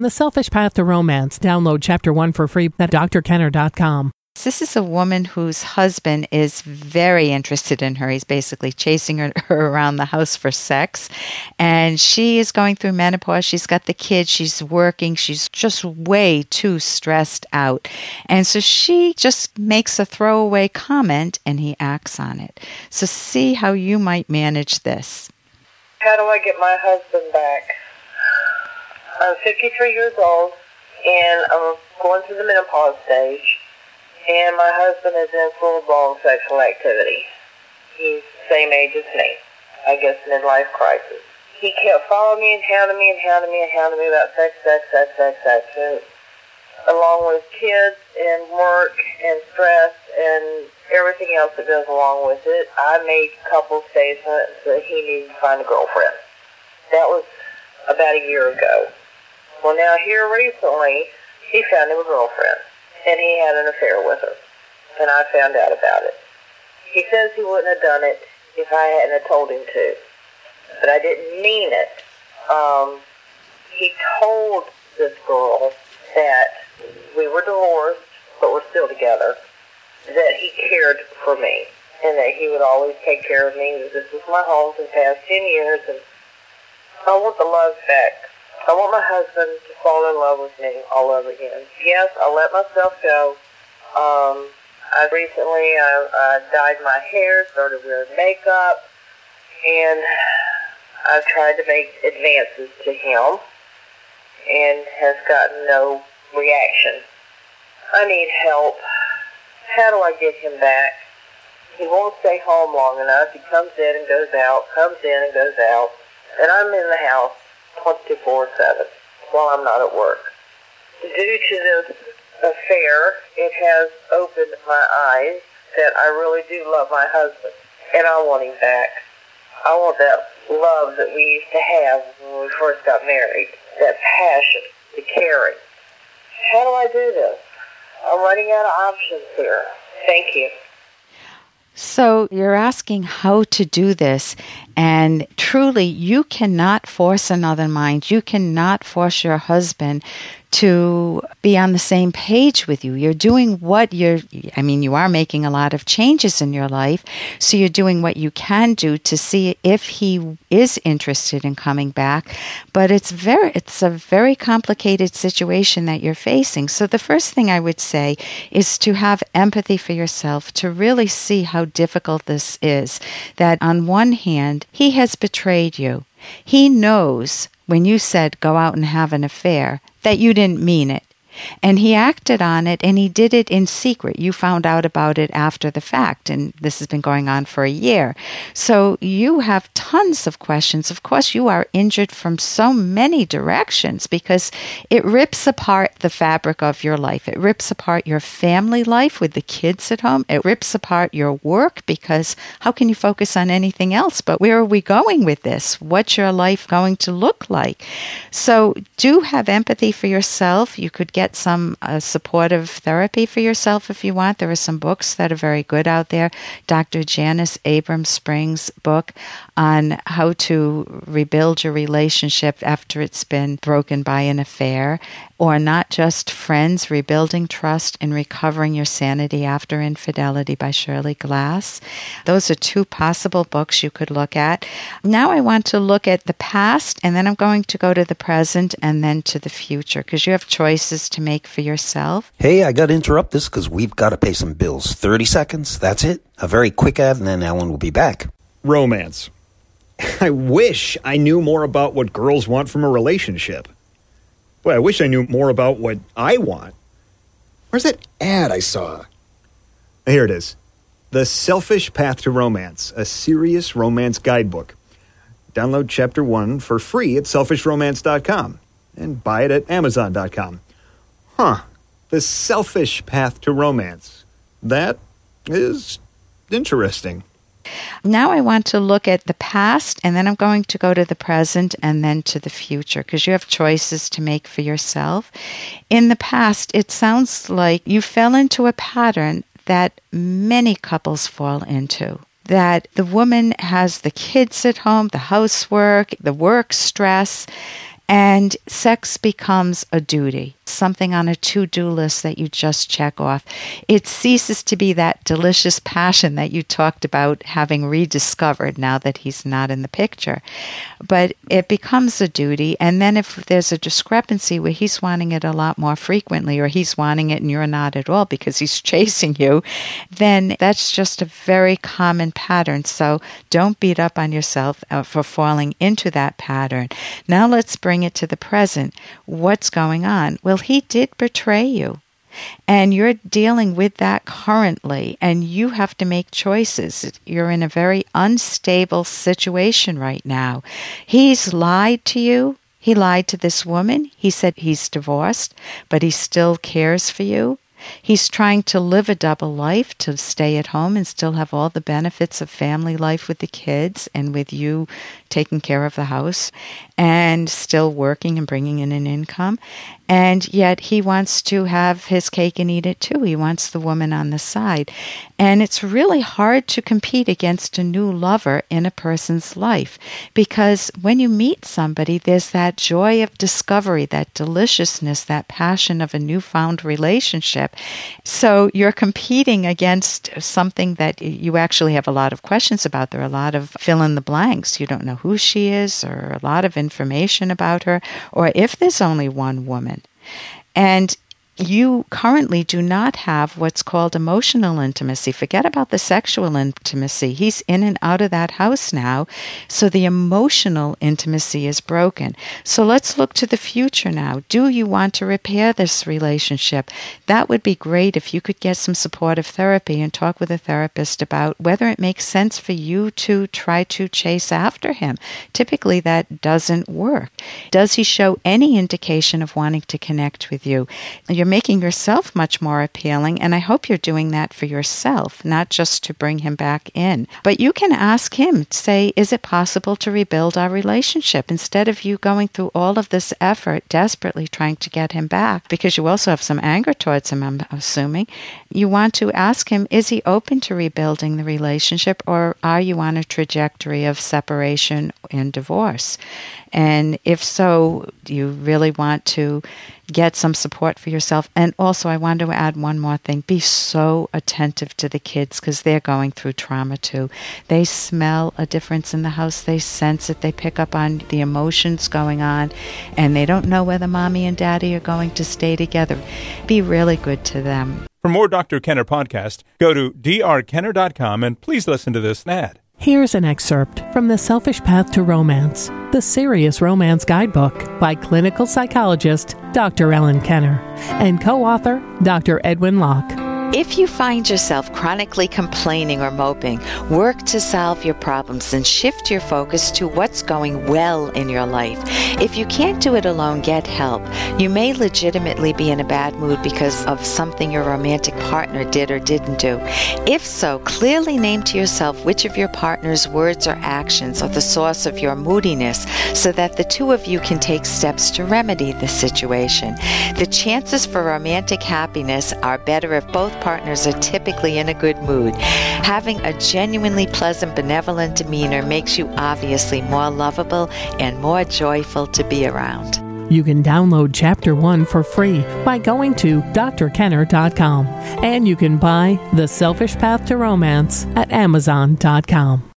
The Selfish Path to Romance. Download Chapter 1 for free at drkenner.com. This is a woman whose husband is very interested in her. He's basically chasing her, her, around the house for sex. And she is going through menopause. She's got the kids. She's working. She's just way too stressed out. And so she just makes a throwaway comment and he acts on it. So see how you might manage this. How do I get my husband back? I'm 53 years old and I'm going through the menopause stage and my husband is in full-blown sexual activity. He's the same age as me. I guess midlife crisis. He kept following me and hounding me and hounding me and hounding me about sex, sex, sex, sex, sex. And along with kids and work and stress and everything else that goes along with it, I made a couple statements that he needed to find a girlfriend. That was about a year ago. Well, now here recently, he found him a girlfriend and he had an affair with her. And I found out about it. He says he wouldn't have done it if I hadn't have told him to. But I didn't mean it. Um, he told this girl that we were divorced, but we're still together, that he cared for me, and that he would always take care of me, that this was my home for the past 10 years, and I want the love back I want my husband to fall in love with me all over again. Yes, I let myself go. Um, I recently I, I dyed my hair, started wearing makeup, and I've tried to make advances to him and has gotten no reaction. I need help. How do I get him back? He won't stay home long enough. He comes in and goes out, comes in and goes out, and I'm in the house 24-7 while I'm not at work. Due to this affair, it has opened my eyes that I really do love my husband, and I want him back. I want that love that we used to have when we first got married, that passion, the caring. How do I do this? I'm running out of options here. Thank you. So you're asking how to do this, and truly, you cannot force another mind. You cannot force your husband to be on the same page with you. You're doing what you're, I mean, you are making a lot of changes in your life. So you're doing what you can do to see if he is interested in coming back. But it's very, it's a very complicated situation that you're facing. So the first thing I would say is to have empathy for yourself, to really see how difficult this is. That on one hand, he has betrayed you. He knows when you said go out and have an affair that you didn't mean it. And he acted on it and he did it in secret. You found out about it after the fact, and this has been going on for a year. So you have tons of questions. Of course, you are injured from so many directions because it rips apart the fabric of your life. It rips apart your family life with the kids at home. It rips apart your work because how can you focus on anything else? But where are we going with this? What's your life going to look like? So do have empathy for yourself. You could get get some uh, supportive therapy for yourself if you want. There are some books that are very good out there. Dr. Janis Abrahms Spring's book on how to rebuild your relationship after it's been broken by an affair, or not just friends, rebuilding trust and recovering your sanity after infidelity by Shirley Glass. Those are two possible books you could look at. Now I want to look at the past, and then I'm going to go to the present and then to the future because you have choices to make for yourself. Hey, I got to interrupt this because we've got to pay some bills. 30 seconds, that's it. A very quick ad, and then Ellen will be back. Romance. I wish I knew more about what girls want from a relationship. Boy, I wish I knew more about what I want. Where's that ad I saw? Here it is The Selfish Path to Romance, a serious romance guidebook. Download chapter one for free at selfishromance.com and buy it at amazon.com. Huh. The Selfish Path to Romance. That is interesting. Now I want to look at the past and then I'm going to go to the present and then to the future because you have choices to make for yourself. In the past, it sounds like you fell into a pattern that many couples fall into that the woman has the kids at home, the housework, the work stress, And sex becomes a duty, something on a to do list that you just check off. It ceases to be that delicious passion that you talked about having rediscovered now that he's not in the picture. But it becomes a duty. And then if there's a discrepancy where he's wanting it a lot more frequently or he's wanting it and you're not at all because he's chasing you, then that's just a very common pattern. So don't beat up on yourself uh, for falling into that pattern. Now let's bring it to the present. What's going on? Well, he did betray you. And you're dealing with that currently, and you have to make choices. You're in a very unstable situation right now. He's lied to you. He lied to this woman. He said he's divorced, but he still cares for you. He's trying to live a double life to stay at home and still have all the benefits of family life with the kids and with you taking care of the house and still working and bringing in an income. And yet he wants to have his cake and eat it too. He wants the woman on the side. And it's really hard to compete against a new lover in a person's life because when you meet somebody, there's that joy of discovery, that deliciousness, that passion of a newfound relationship. So you're competing against something that you actually have a lot of questions about. There are a lot of fill in the blanks. You don't know who she is or a lot of information about her, or if there's only one woman. And you currently do not have what's called emotional intimacy. Forget about the sexual intimacy. He's in and out of that house now. So the emotional intimacy is broken. So let's look to the future now. Do you want to repair this relationship? That would be great if you could get some supportive therapy and talk with a therapist about whether it makes sense for you to try to chase after him. Typically, that doesn't work. Does he show any indication of wanting to connect with you? Making yourself much more appealing, and I hope you're doing that for yourself, not just to bring him back in. But you can ask him, say, is it possible to rebuild our relationship instead of you going through all of this effort, desperately trying to get him back, because you also have some anger towards him, I'm assuming. You want to ask him, is he open to rebuilding the relationship, or are you on a trajectory of separation and divorce? And if so, do you really want to get some support for yourself? And also, I want to add one more thing be so attentive to the kids because they're going through trauma too. They smell a difference in the house, they sense it, they pick up on the emotions going on, and they don't know whether mommy and daddy are going to stay together. Be really good to them. For more Dr. Kenner podcast, go to drkenner.com and please listen to this ad. Here's an excerpt from The Selfish Path to Romance, the Serious Romance Guidebook by clinical psychologist Dr. Ellen Kenner and co author Dr. Edwin Locke. If you find yourself chronically complaining or moping, work to solve your problems and shift your focus to what's going well in your life. If you can't do it alone, get help. You may legitimately be in a bad mood because of something your romantic partner did or didn't do. If so, clearly name to yourself which of your partner's words or actions are the source of your moodiness so that the two of you can take steps to remedy the situation. The chances for romantic happiness are better if both partners are typically in a good mood. Having a genuinely pleasant, benevolent demeanor makes you obviously more lovable and more joyful to be around. You can download Chapter 1 for free by going to drkenner.com. And you can buy The Selfish Path to Romance at amazon.com.